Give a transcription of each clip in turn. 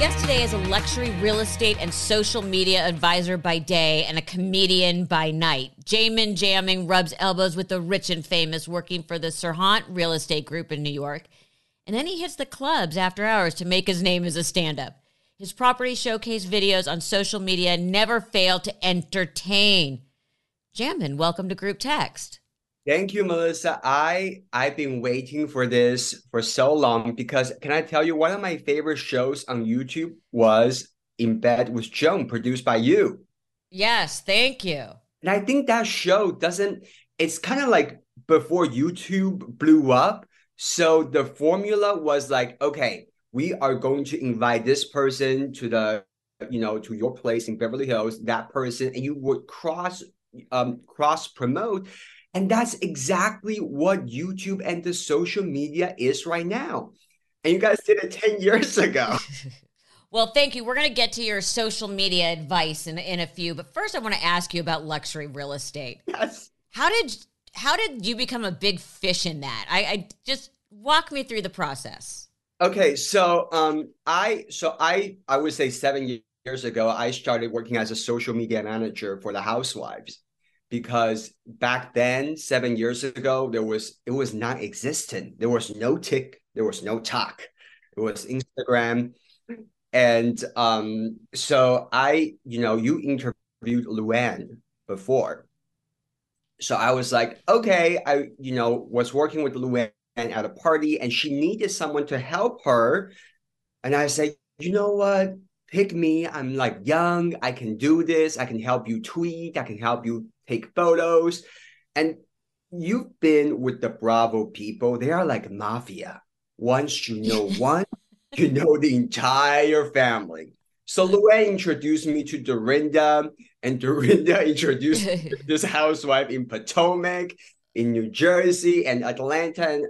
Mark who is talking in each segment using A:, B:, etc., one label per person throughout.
A: guest today is a luxury real estate and social media advisor by day and a comedian by night. Jamin Jamming rubs elbows with the rich and famous working for the Serhant Real Estate Group in New York. And then he hits the clubs after hours to make his name as a stand up. His property showcase videos on social media never fail to entertain. Jamin, welcome to Group Text.
B: Thank you, Melissa. I I've been waiting for this for so long because can I tell you one of my favorite shows on YouTube was In Bed with Joan, produced by you.
A: Yes, thank you.
B: And I think that show doesn't. It's kind of like before YouTube blew up. So the formula was like, okay, we are going to invite this person to the, you know, to your place in Beverly Hills. That person, and you would cross, um, cross promote and that's exactly what YouTube and the social media is right now. And you guys did it 10 years ago.
A: well, thank you. We're going to get to your social media advice in, in a few, but first I want to ask you about luxury real estate.
B: Yes.
A: How did how did you become a big fish in that? I, I just walk me through the process.
B: Okay, so um I so I I would say 7 years ago I started working as a social media manager for the housewives because back then, seven years ago, there was it was not existent. There was no tick, there was no talk. It was Instagram. And um, so I, you know, you interviewed Luann before. So I was like, okay, I, you know, was working with Luann at a party and she needed someone to help her. And I said, you know what? Pick me. I'm like young. I can do this. I can help you tweet. I can help you take photos. And you've been with the Bravo people, they are like mafia. Once you know one, you know the entire family. So Luann introduced me to Dorinda, and Dorinda introduced this housewife in Potomac, in New Jersey, and Atlanta, and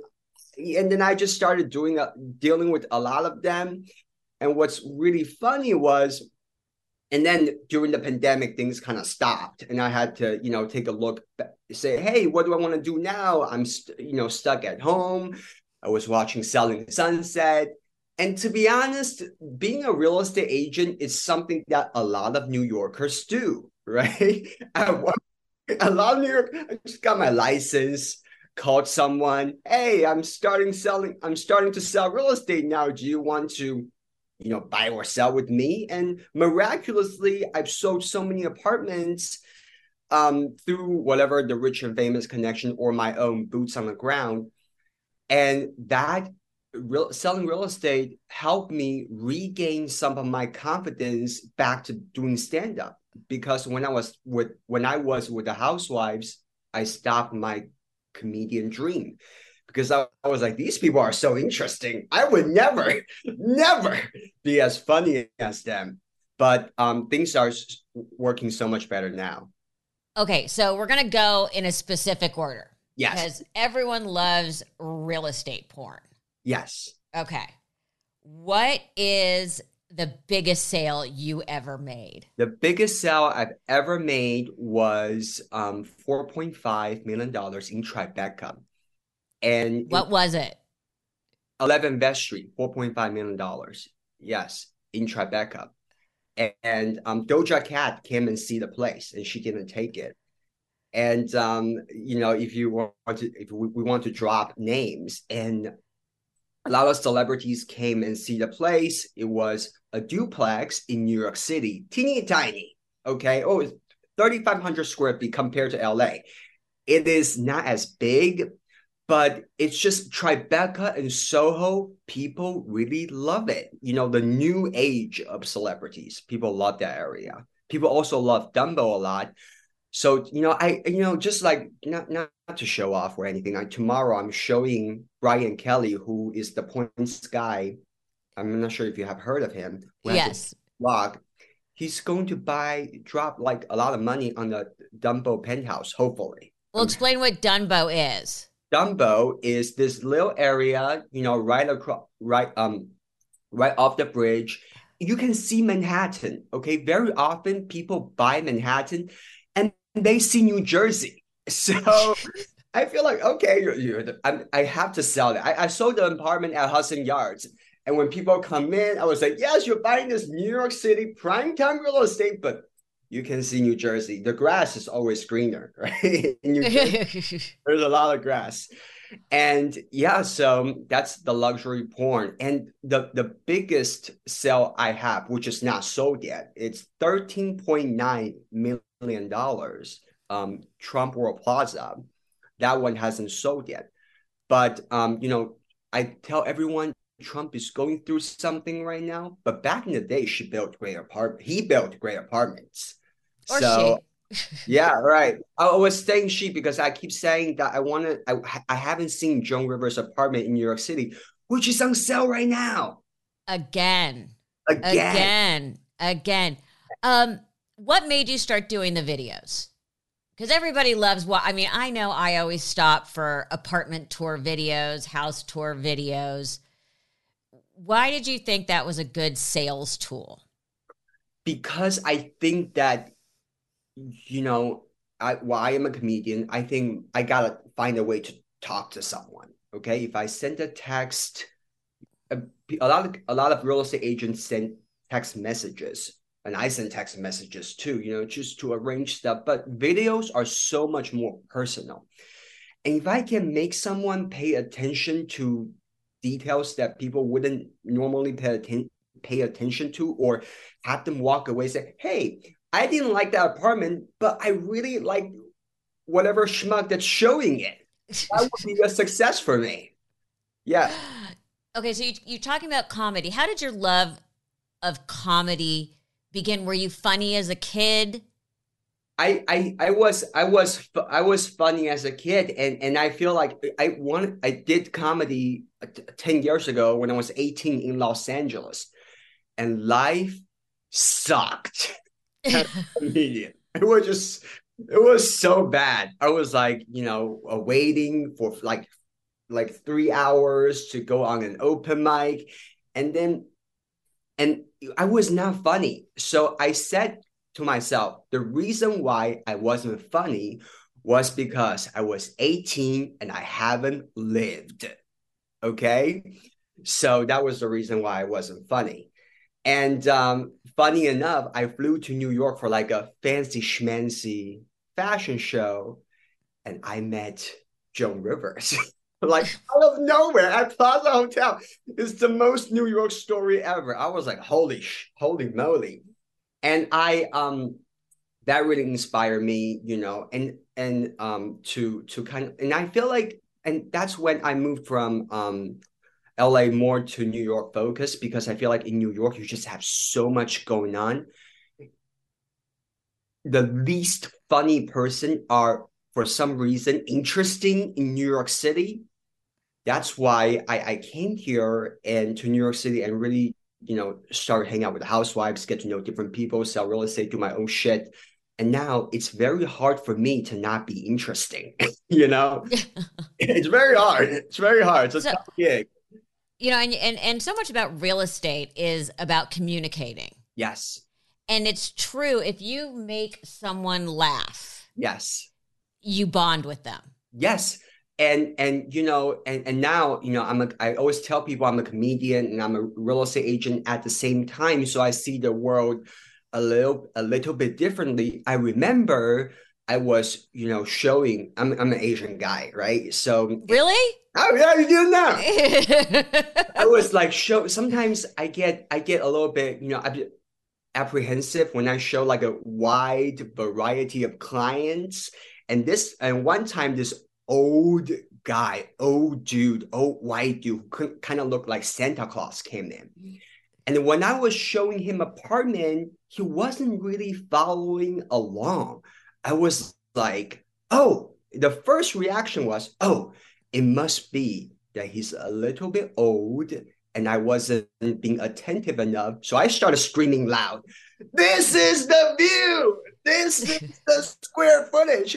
B: and then I just started doing a, dealing with a lot of them. And what's really funny was and then during the pandemic things kind of stopped. And i had to you know take a look say hey what do i want to do now? I'm st- you know stuck at home. I was watching selling sunset. And to be honest being a real estate agent is something that a lot of new yorkers do right? A lot of new york i just got my license called someone hey i'm starting selling i'm starting to sell real estate now. Do you want to you know, buy or sell with me. And miraculously, I've sold so many apartments um, through whatever the rich and famous connection or my own boots on the ground. And that real, selling real estate helped me regain some of my confidence back to doing stand up because when I was with when I was with the housewives, I stopped my comedian dream because I, I, was like, these people are so interesting. I would never, never be as funny as them. But um, things are working so much better now.
A: Okay, so we're gonna go in a specific order.
B: Yes.
A: Because everyone loves real estate porn.
B: Yes.
A: Okay. What is the biggest sale you ever made?
B: The biggest sale I've ever made was um, $4.5 million in Tribeca. And
A: what was it?
B: 11 West Street, $4.5 million. Yes, in Tribeca. And, and um, Doja Cat came and see the place and she didn't take it. And, um, you know, if you want to, if we, we want to drop names and a lot of celebrities came and see the place. It was a duplex in New York City, teeny tiny. Okay. Oh, 3,500 square feet compared to LA. It is not as big, but it's just Tribeca and Soho. People really love it. You know, the new age of celebrities. People love that area. People also love Dumbo a lot. So you know, I you know just like not not to show off or anything. Like tomorrow, I'm showing Brian Kelly, who is the points guy. I'm not sure if you have heard of him.
A: Yes.
B: Blog. He's going to buy drop like a lot of money on the Dumbo penthouse. Hopefully.
A: Well, explain what Dumbo is.
B: Dumbo is this little area, you know, right across, right, um, right off the bridge. You can see Manhattan. Okay, very often people buy Manhattan, and they see New Jersey. So I feel like okay, you're, you're the, i have to sell it. I, I sold the apartment at Hudson Yards, And when people come in, I was like, yes, you're buying this New York City primetime real estate, but you can see New Jersey. The grass is always greener, right? In New Jersey, there's a lot of grass. And yeah, so that's the luxury porn. And the, the biggest sale I have, which is not sold yet, it's $13.9 million. Um, Trump World Plaza. That one hasn't sold yet. But um, you know, I tell everyone Trump is going through something right now. But back in the day, she built great apartment. He built great apartments. Or so, yeah, right. I was saying she because I keep saying that I want to. I, I haven't seen Joan Rivers' apartment in New York City, which is on sale right now.
A: Again.
B: Again.
A: Again. Again. Um, what made you start doing the videos? Because everybody loves what I mean. I know I always stop for apartment tour videos, house tour videos. Why did you think that was a good sales tool?
B: Because I think that you know, I well, I am a comedian. I think I gotta find a way to talk to someone. Okay, if I send a text, uh, a, a lot of a lot of real estate agents send text messages, and I send text messages too. You know, just to arrange stuff. But videos are so much more personal, and if I can make someone pay attention to details that people wouldn't normally pay attention pay attention to or have them walk away say hey I didn't like that apartment, but I really like whatever schmuck that's showing it. That would be a success for me. Yeah.
A: Okay, so you, you're talking about comedy. How did your love of comedy begin? Were you funny as a kid?
B: I, I I was I was I was funny as a kid and and I feel like I want I did comedy 10 years ago when I was 18 in Los Angeles and life sucked comedian. It was just it was so bad. I was like, you know, uh, waiting for like like three hours to go on an open mic, and then and I was not funny. So I said to myself, the reason why I wasn't funny was because I was 18 and I haven't lived. Okay. So that was the reason why I wasn't funny. And um, funny enough, I flew to New York for like a fancy schmancy fashion show, and I met Joan Rivers. like out of nowhere at Plaza Hotel. It's the most New York story ever. I was like, holy sh- holy moly. And I um that really inspired me, you know, and and um to to kind of and I feel like and that's when I moved from um LA more to New York focus because I feel like in New York you just have so much going on. The least funny person are for some reason interesting in New York City. That's why I, I came here and to New York City and really, you know, start hanging out with housewives, get to know different people, sell real estate, do my own shit. And now it's very hard for me to not be interesting. you know, it's very hard. It's very hard. It's a so, tough gig
A: you know and, and and so much about real estate is about communicating.
B: Yes.
A: And it's true if you make someone laugh
B: yes.
A: you bond with them.
B: Yes. And and you know and and now you know i'm a i always tell people i'm a comedian and i'm a real estate agent at the same time. So i see the world a little a little bit differently. I remember i was you know showing i'm, I'm an asian guy right so
A: really
B: Oh yeah, you do now. I was like show. Sometimes I get I get a little bit you know apprehensive when I show like a wide variety of clients. And this and one time this old guy, old dude, old white dude, who kind of looked like Santa Claus came in. And when I was showing him apartment, he wasn't really following along. I was like, oh, the first reaction was, oh, it must be that he's a little bit old and I wasn't being attentive enough. So I started screaming loud, This is the view! This is the square footage.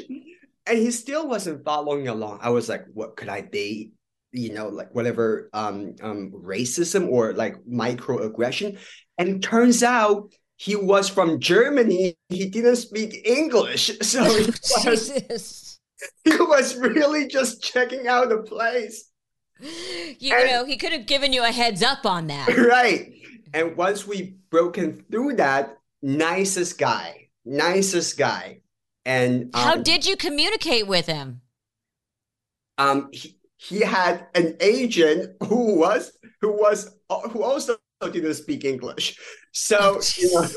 B: And he still wasn't following along. I was like, What could I be? You know, like whatever um, um racism or like microaggression. And turns out he was from Germany. He didn't speak English. So he was, he was really just checking out the place.
A: You, and, know, he could have given you a heads up on that.
B: Right. And once we broken through that, nicest guy, nicest guy. And
A: um, how did you communicate with him?
B: Um, he, he had an agent who was who was who also didn't speak English. So oh, you know,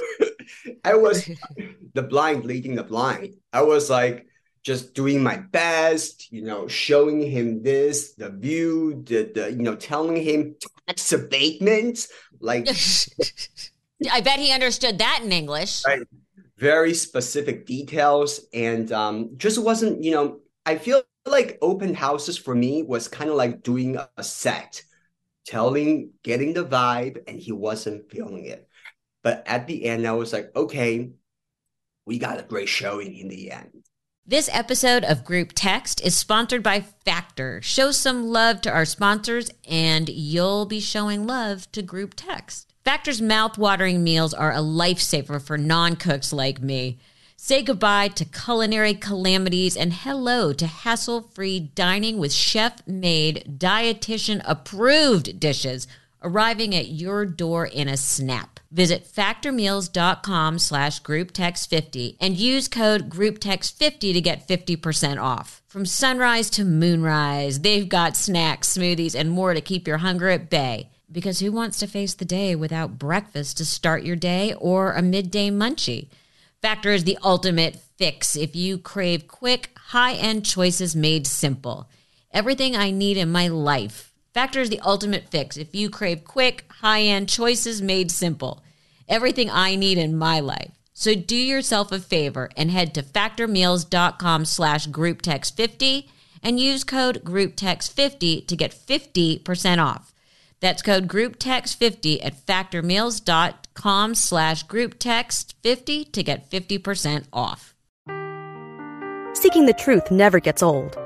B: I was the blind leading the blind. I was like just doing my best, you know, showing him this, the view, the, the you know, telling him tax abatement. Like
A: I bet he understood that in English.
B: Right. Very specific details and um just wasn't, you know, I feel like open houses for me was kind of like doing a set, telling, getting the vibe, and he wasn't feeling it. But at the end, I was like, okay, we got a great showing in the end.
A: This episode of Group Text is sponsored by Factor. Show some love to our sponsors, and you'll be showing love to Group Text. Factor's mouth-watering meals are a lifesaver for non-cooks like me. Say goodbye to culinary calamities and hello to hassle free dining with chef made, dietitian approved dishes arriving at your door in a snap. Visit factormeals.com slash grouptext50 and use code grouptext50 to get 50% off. From sunrise to moonrise, they've got snacks, smoothies, and more to keep your hunger at bay. Because who wants to face the day without breakfast to start your day or a midday munchie? Factor is the ultimate fix if you crave quick, high end choices made simple. Everything I need in my life. Factor is the ultimate fix if you crave quick, high end choices made simple. Everything I need in my life. So do yourself a favor and head to factormeals.com slash grouptext50 and use code grouptext50 to get 50% off. That's code GroupText50 at factormeals.com slash GroupText50 to get 50% off.
C: Seeking the truth never gets old.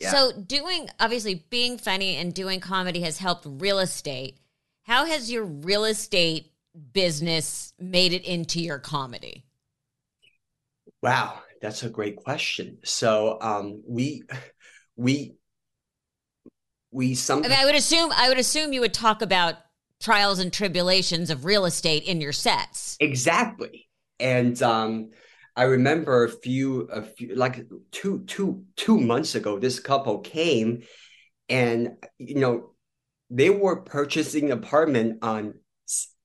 A: Yeah. So, doing obviously being funny and doing comedy has helped real estate. How has your real estate business made it into your comedy?
B: Wow, that's a great question. So, um, we we we some.
A: I, mean, I would assume I would assume you would talk about trials and tribulations of real estate in your sets.
B: Exactly. And um, I remember a few, a few, like two, two, two months ago, this couple came, and you know, they were purchasing an apartment on,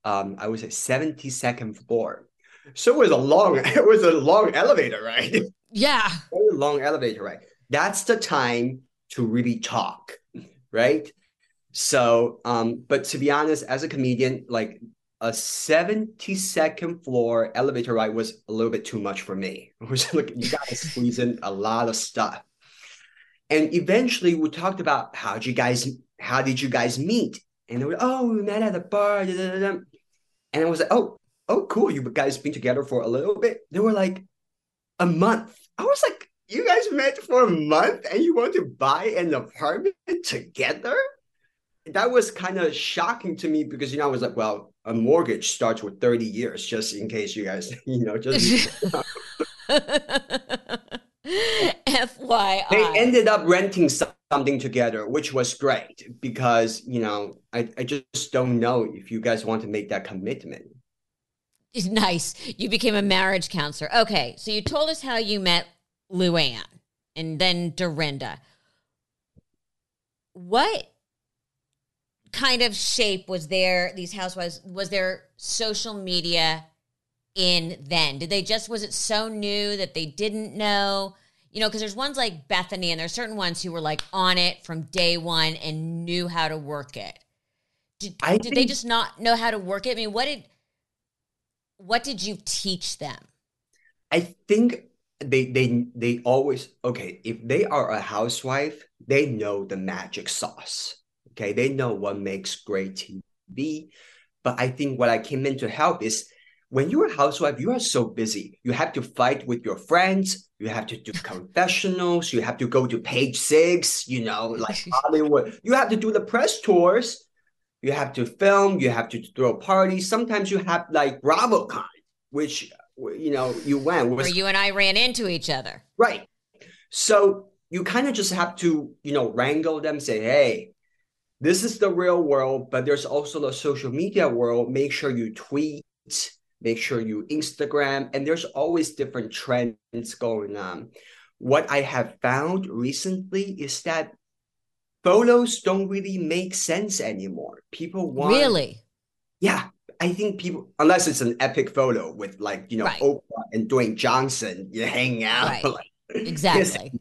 B: um, I would say, seventy second floor. So it was a long, it was a long elevator ride.
A: Yeah,
B: very long elevator ride. That's the time to really talk, right? So, um, but to be honest, as a comedian, like a 72nd floor elevator ride was a little bit too much for me. It was like you gotta squeeze in a lot of stuff. And eventually we talked about how did you guys how did you guys meet? And they were, oh, we met at a bar. Da, da, da. And I was like, oh, oh, cool. You guys been together for a little bit. They were like a month. I was like, you guys met for a month and you want to buy an apartment together? That was kind of shocking to me because you know I was like, well, a mortgage starts with 30 years, just in case you guys, you know, just
A: FYI.
B: They ended up renting something together, which was great because, you know, I, I just don't know if you guys want to make that commitment.
A: It's nice. You became a marriage counselor. Okay. So you told us how you met Luann and then Dorinda. What kind of shape was there these housewives was there social media in then? Did they just was it so new that they didn't know? You know because there's ones like Bethenny and there's certain ones who were like on it from day one and knew how to work it. Did, did think, they just not know how to work it? I mean what did what did you teach them?
B: I think they they they always okay if they are a housewife they know the magic sauce Okay, they know what makes great TV. But I think what I came in to help is when you're a housewife, you are so busy. You have to fight with your friends. You have to do confessionals. You have to go to page six, you know, like Hollywood. You have to do the press tours. You have to film. You have to throw parties. Sometimes you have like BravoCon, which, you know, you went.
A: Was, Where you and I ran into each other.
B: Right. So you kind of just have to, you know, wrangle them, say, hey, this is the real world, but there's also the social media world. Make sure you tweet, make sure you Instagram, and there's always different trends going on. What I have found recently is that photos don't really make sense anymore. People want
A: Really?
B: Yeah. I think people unless it's an epic photo with like, you know, right. Oprah and Dwayne Johnson, you hang out. Right. Like,
A: exactly.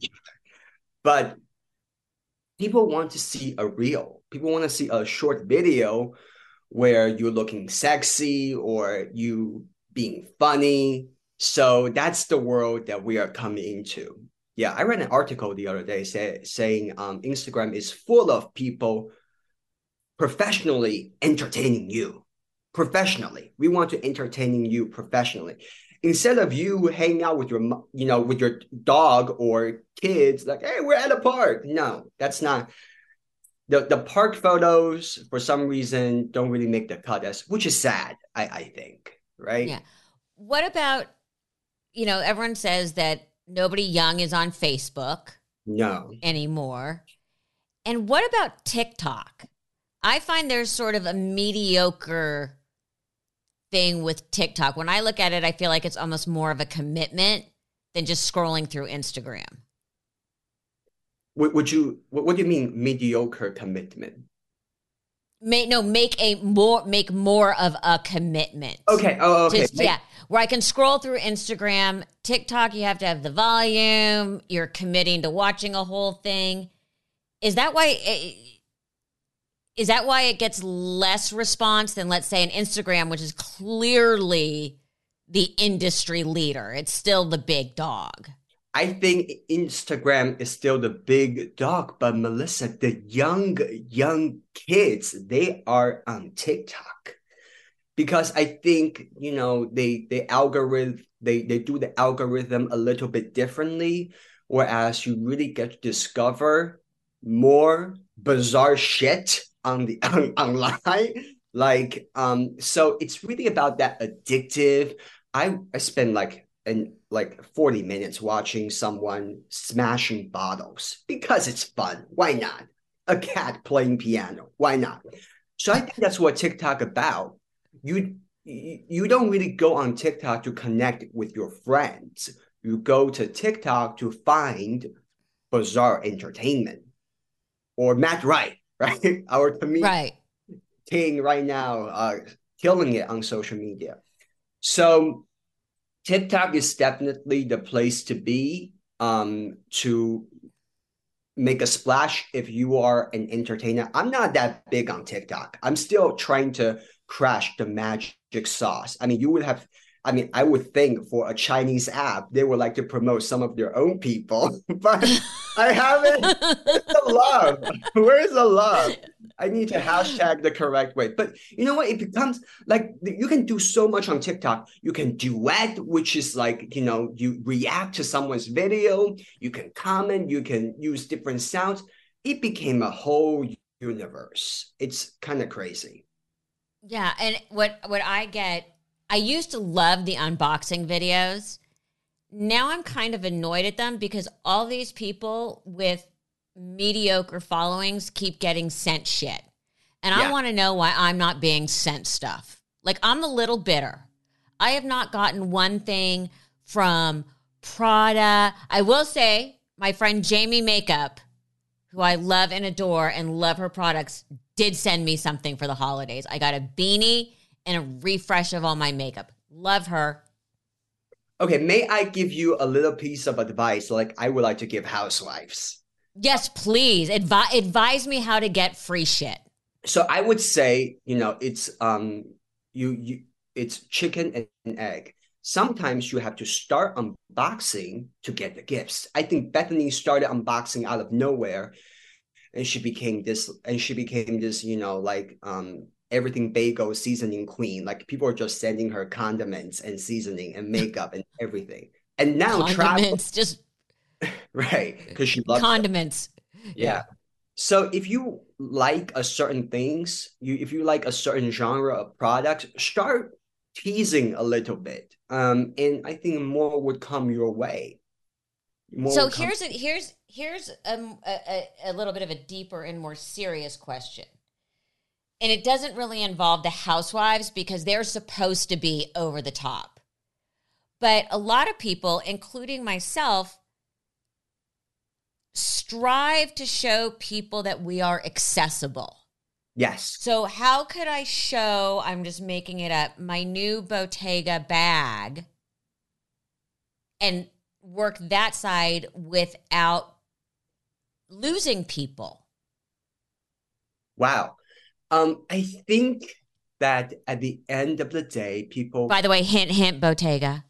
B: But people want to see a reel. People want to see a short video where you're looking sexy or you being funny. So that's the world that we are coming into. Yeah, I read an article the other day say, saying um, Instagram is full of people professionally entertaining you. Professionally, we want to entertaining you professionally instead of you hanging out with your you know with your dog or kids like hey we're at a park no that's not the the park photos for some reason don't really make the cut as which is sad i i think right?
A: Yeah. What about you know everyone says that nobody young is on facebook
B: no.
A: anymore. And what about tiktok? I find there's sort of a mediocre thing with TikTok. When I look at it, I feel like it's almost more of a commitment than just scrolling through Instagram.
B: Would you? What do you mean mediocre commitment?
A: Make no make a more make more of a commitment.
B: Okay. Oh, okay.
A: Just, yeah, where I can scroll through Instagram, TikTok. You have to have the volume. You're committing to watching a whole thing. Is that why? It, is that why it gets less response than let's say an Instagram, which is clearly the industry leader? It's still the big dog.
B: I think Instagram is still the big dog, but Melissa, the young young kids, they are on TikTok. Because I think you know they they algorithm they they do the algorithm a little bit differently, whereas you really get to discover more bizarre shit on the on, online. Like um so it's really about that addictive. I i spend like in like 40 minutes watching someone smashing bottles because it's fun. Why not? A cat playing piano. Why not? So i think that's what tiktok about. You you don't really go on tiktok to connect with your friends. You go to tiktok to find bizarre entertainment. Or matt right right? Our comedian
A: right.
B: thing right now, uh, killing it on social media. So TikTok is definitely the place to be um, to make a splash if you are an entertainer. I'm not that big on TikTok. I'm still trying to crash the magic sauce. I mean, you would have I mean, I would think for a Chinese app, they would like to promote some of their own people, but I haven't. The love? Where's the love? I need to hashtag the correct way. But you know what? It becomes like you can do so much on TikTok. You can duet, which is like, you know, you react to someone's video, you can comment, you can use different sounds. It became a whole universe. It's kind of crazy.
A: Yeah. And what what I get I used to love the unboxing videos. Now I'm kind of annoyed at them because all these people with mediocre followings keep getting sent shit. And yeah. I want to know why I'm not being sent stuff. Like I'm a little bitter. I have not gotten one thing from Prada. I will say my friend Jamie Makeup, who I love and adore and love her products, did send me something for the holidays. I got a beanie and a refresh of all my makeup. Love her.
B: Okay, may I give you a little piece of advice like I would like to give housewives?
A: Yes, please. Advi- advise me how to get free shit.
B: So I would say, you know, it's um you you it's chicken and egg. Sometimes you have to start unboxing to get the gifts. I think Bethenny started unboxing out of nowhere and she became this and she became this, you know, like um everything bagel seasoning queen. Like people are just sending her condiments and seasoning and makeup and everything. And now
A: condiments, travel, just
B: right because she loves
A: condiments.
B: Yeah. yeah. So if you like a certain things, you if you like a certain genre of products, start teasing a little bit. Um, and I think more would come your way.
A: More so here's a, here's here's a, a, a little bit of a deeper and more serious question. And it doesn't really involve the housewives because they're supposed to be over the top. But a lot of people, including myself, strive to show people that we are accessible.
B: Yes.
A: So, how could I show, I'm just making it up, my new Bottega bag and work that side without losing people?
B: Wow. Um, I think that at the end of the day, people.
A: By the way, hint, hint, Bottega.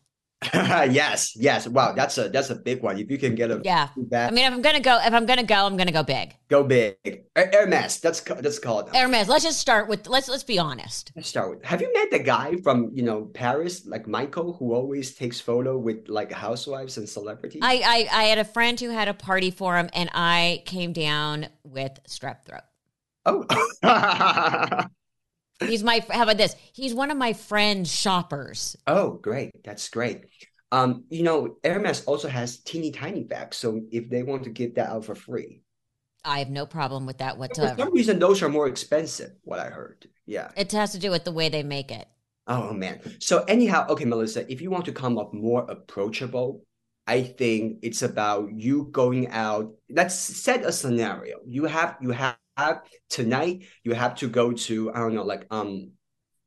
B: yes, yes. Wow, that's a that's a big one. If you can get a
A: yeah, I mean, if I'm gonna go, if I'm gonna go, I'm gonna go big.
B: Go big. Hermes. That's that's called
A: Hermes. Let's just start with let's let's be honest.
B: Let's start with. Have you met the guy from you know Paris, like Michael, who always takes photo with like housewives and celebrities?
A: I I, I had a friend who had a party for him, and I came down with strep throat.
B: Oh.
A: He's my. How about this? He's one of my friend's shoppers.
B: Oh, great! That's great. Um, you know, Hermes also has teeny tiny bags, so if they want to give that out for free,
A: I have no problem with that whatsoever.
B: For some reason, those are more expensive. What I heard, yeah,
A: it has to do with the way they make it.
B: Oh man. So anyhow, okay, Melissa, if you want to come up more approachable, I think it's about you going out. Let's set a scenario. You have you have tonight you have to go to I don't know like um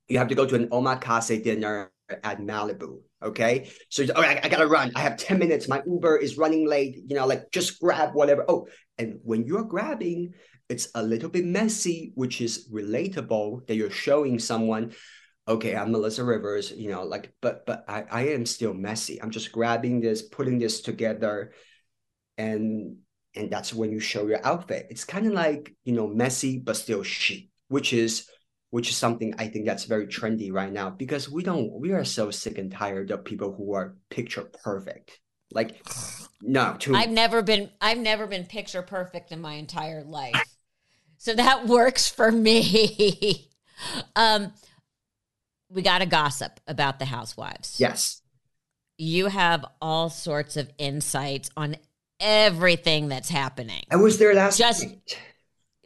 B: you have to go to an omakase dinner at Malibu. Okay, so oh, I, I gotta run. I have ten minutes. My Uber is running late. You know, like just grab whatever. Oh, and when you're grabbing, it's a little bit messy, which is relatable that you're showing someone. Okay, I'm Melissa Rivers. You know, like, but but I I am still messy. I'm just grabbing this, putting this together, and and that's when you show your outfit. It's kind of like you know messy but still chic, which is which is something I think that's very trendy right now because we don't we are so sick and tired of people who are picture perfect. Like no, too
A: I've never been I've never been picture perfect in my entire life. So that works for me. um we got to gossip about the housewives.
B: Yes.
A: You have all sorts of insights on everything that's happening.
B: I was there last
A: Just night.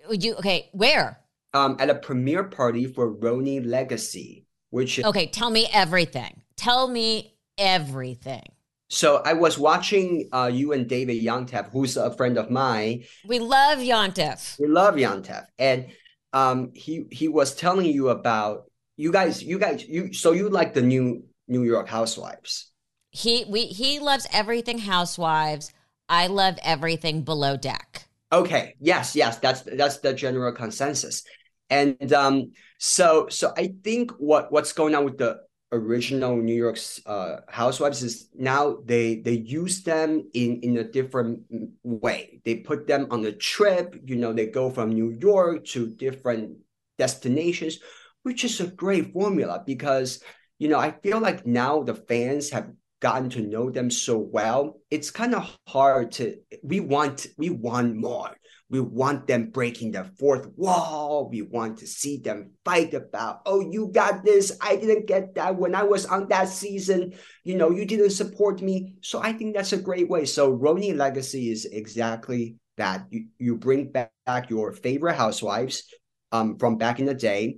A: you okay, where?
B: Um at a premiere party for RHONY Legacy, which is
A: Okay, tell me everything. Tell me everything.
B: So I was watching uh, you and David Yontef, who's a friend of mine.
A: We love Yontef.
B: We love Yontef, and um, he he was telling you about you guys. You guys, you so you like the new New York Housewives.
A: He we he loves everything Housewives. I love everything below deck.
B: Okay. Yes. Yes. That's that's the general consensus. And um, so so I think what what's going on with the original New York's uh, housewives is now they they use them in in a different way. They put them on a trip. You know, they go from New York to different destinations, which is a great formula because you know I feel like now the fans have gotten to know them so well, it's kind of hard to we want we want more. We want them breaking the fourth wall. We want to see them fight about, oh, you got this. I didn't get that when I was on that season. You know, you didn't support me. So I think that's a great way. So RHONY Legacy is exactly that. You, you bring back your favorite housewives um, from back in the day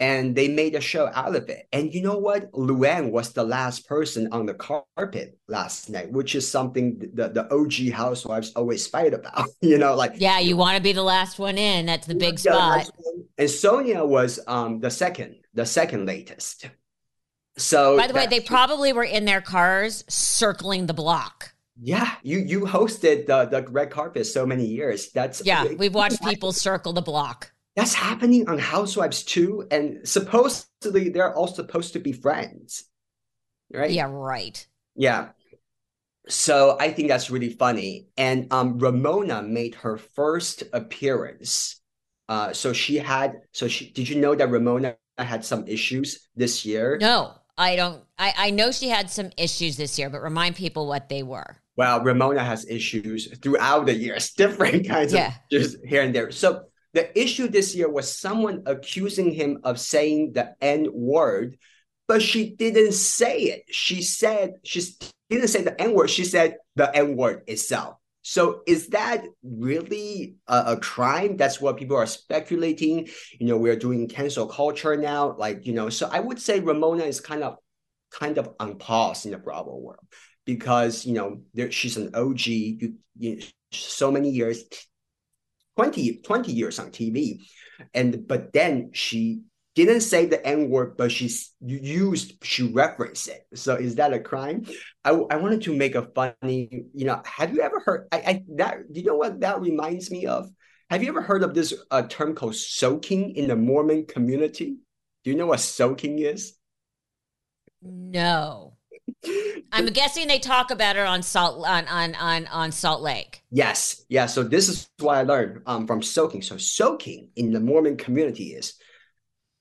B: and they made a show out of it. And you know what? Luann was the last person on the carpet last night, which is something the, the OG housewives always fight about. you know, like
A: yeah, you want to be the last one in. That's the big spot.
B: And Sonja was um the second, the second latest. So
A: by the way, they probably were in their cars circling the block.
B: Yeah, you you hosted the the red carpet so many years. That's
A: yeah, we've watched people circle the block
B: that's happening on Housewives too. And supposedly they're all supposed to be friends. Right?
A: Yeah, right.
B: Yeah. So I think that's really funny. And um, Ramona made her first appearance Uh, so she had. So she did you know that Ramona had some issues this year?
A: No, I don't. I I know she had some issues this year, but remind people what they were.
B: Well, Ramona has issues throughout the years, different kinds
A: Yeah.
B: of just here and there. So the issue this year was someone accusing him of saying the N word, but she didn't say it. She said she didn't say the N word. She said the N word itself. So is that really a, a crime? That's what people are speculating. You know, we're doing cancel culture now. Like, you know, so I would say Ramona is kind of kind of on pause in the Bravo world because you know there, she's an OG. You, you so many years, 20, 20 years on TV, and but then she didn't say the N word, but she's used she referenced it. So is that a crime? I, I wanted to make a funny. You know, have you ever heard? I, I that do you know what that reminds me of? Have you ever heard of this uh, term called soaking in the Mormon community? Do you know what soaking is?
A: No. I'm guessing they talk about it on Salt on on on on Salt Lake.
B: Yes, yeah. So this is what I learned um, from soaking. So soaking in the Mormon community is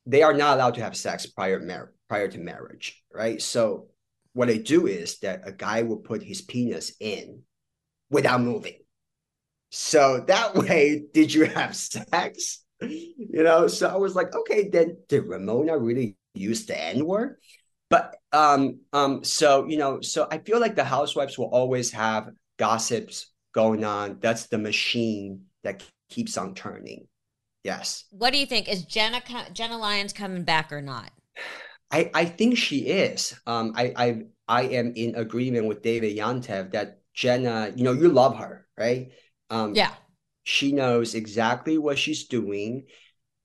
B: they are not allowed to have sex prior mar- prior to marriage, right? So what they do is that a guy will put his penis in without moving. So that way, did you have sex? You know, so I was like, okay, then did Ramona really use the N word? But um, um, so you know, so I feel like the housewives will always have gossips going on. That's the machine that keeps on turning. Yes.
A: What do you think? Is Jenna Jenna Lyons coming back or not?
B: I, I think she is. Um, I, I I am in agreement with David Yontef that Jenna, you know, you love her, right? Um,
A: Yeah.
B: she knows exactly what she's doing,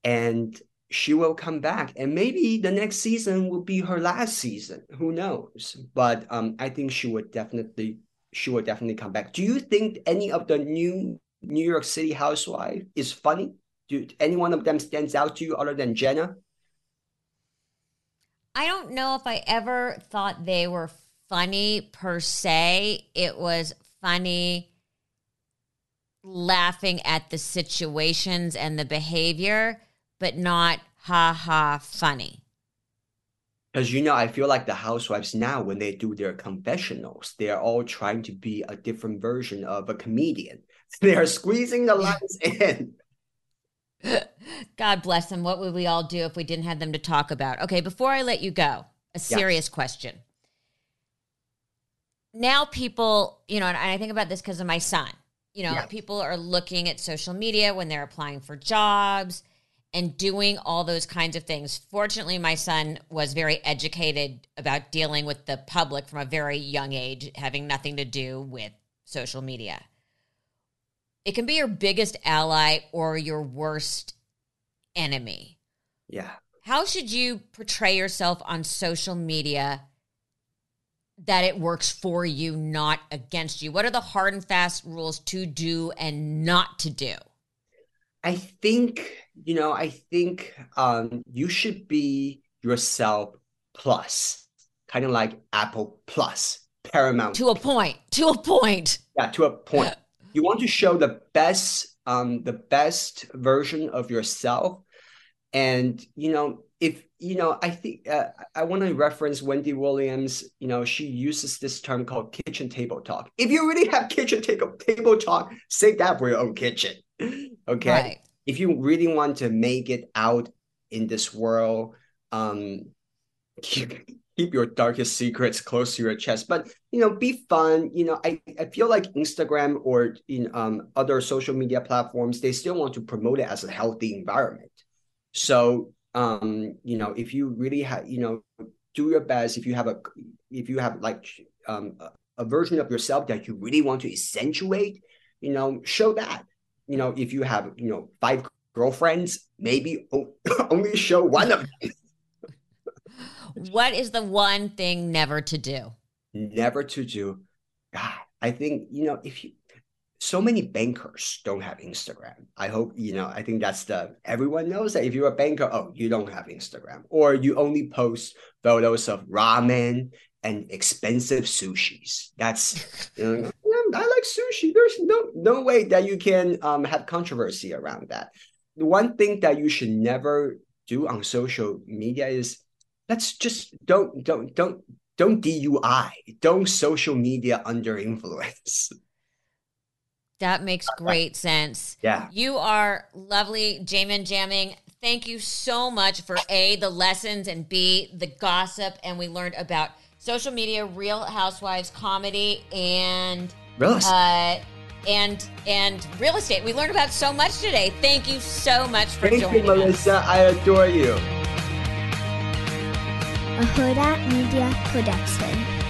B: and she will come back. And maybe the next season will be her last season. Who knows? But um, I think she would definitely she would definitely come back. Do you think any of the new New York City housewife is funny? Do any one of them stands out to you other than Jenna?
A: I don't know if I ever thought they were funny per se. It was funny laughing at the situations and the behavior, but not ha ha funny.
B: Because you know, I feel like the housewives now, when they do their confessionals, they are all trying to be a different version of a comedian. They are squeezing the lines in.
A: God bless them. What would we all do if we didn't have them to talk about? Okay, before I let you go, a serious question. Now, people, you know, and I think about this because of my son. You know,
B: Yeah.
A: people are looking at social media when they're applying for jobs and doing all those kinds of things. Fortunately, my son was very educated about dealing with the public from a very young age, having nothing to do with social media. It can be your biggest ally or your worst enemy.
B: Yeah.
A: How should you portray yourself on social media that it works for you, not against you? What are the hard and fast rules to do and not to do?
B: I think, you know, I think um, you should be yourself plus, kind of like Apple Plus, Paramount.
A: To a point. To a point.
B: yeah, to a point. You want to show the best, um, the best version of yourself, and you know, if you know, I think uh, I want to reference Wendy Williams. You know, she uses this term called kitchen table talk. If you really have kitchen table table talk, save that for your own kitchen. Okay.
A: Right.
B: If you really want to make it out in this world, um, keep, keep your darkest secrets close to your chest. But you know, be fun. You know, I, I feel like Instagram or in um other social media platforms, they still want to promote it as a healthy environment. So um, you know, if you really have, you know, do your best. If you have a, if you have like um a, a version of yourself that you really want to accentuate, you know, show that. You know, if you have, you know, five girlfriends, maybe only show one of them.
A: What is the one thing never to do?
B: never to do. God, I think you know if you so many bankers don't have Instagram. I hope you know. I think that's the everyone knows that if you're a banker, oh, you don't have Instagram, or you only post photos of ramen and expensive sushis. That's you know, I like sushi. There's no no way that you can um have controversy around that. The one thing that you should never do on social media is let's just don't don't don't don't DUI, don't social media under influence.
A: That makes great sense.
B: Yeah.
A: You are lovely, Jamin Jamming. Thank you so much for A, the lessons, and B, the gossip. And we learned about social media, Real Housewives comedy, and
B: Real
A: uh, and and real estate. We learned about so much today. Thank you so much for
B: Thank
A: joining
B: you, Melissa.
A: us.
B: I adore you.
D: a Hurrdat Media Production.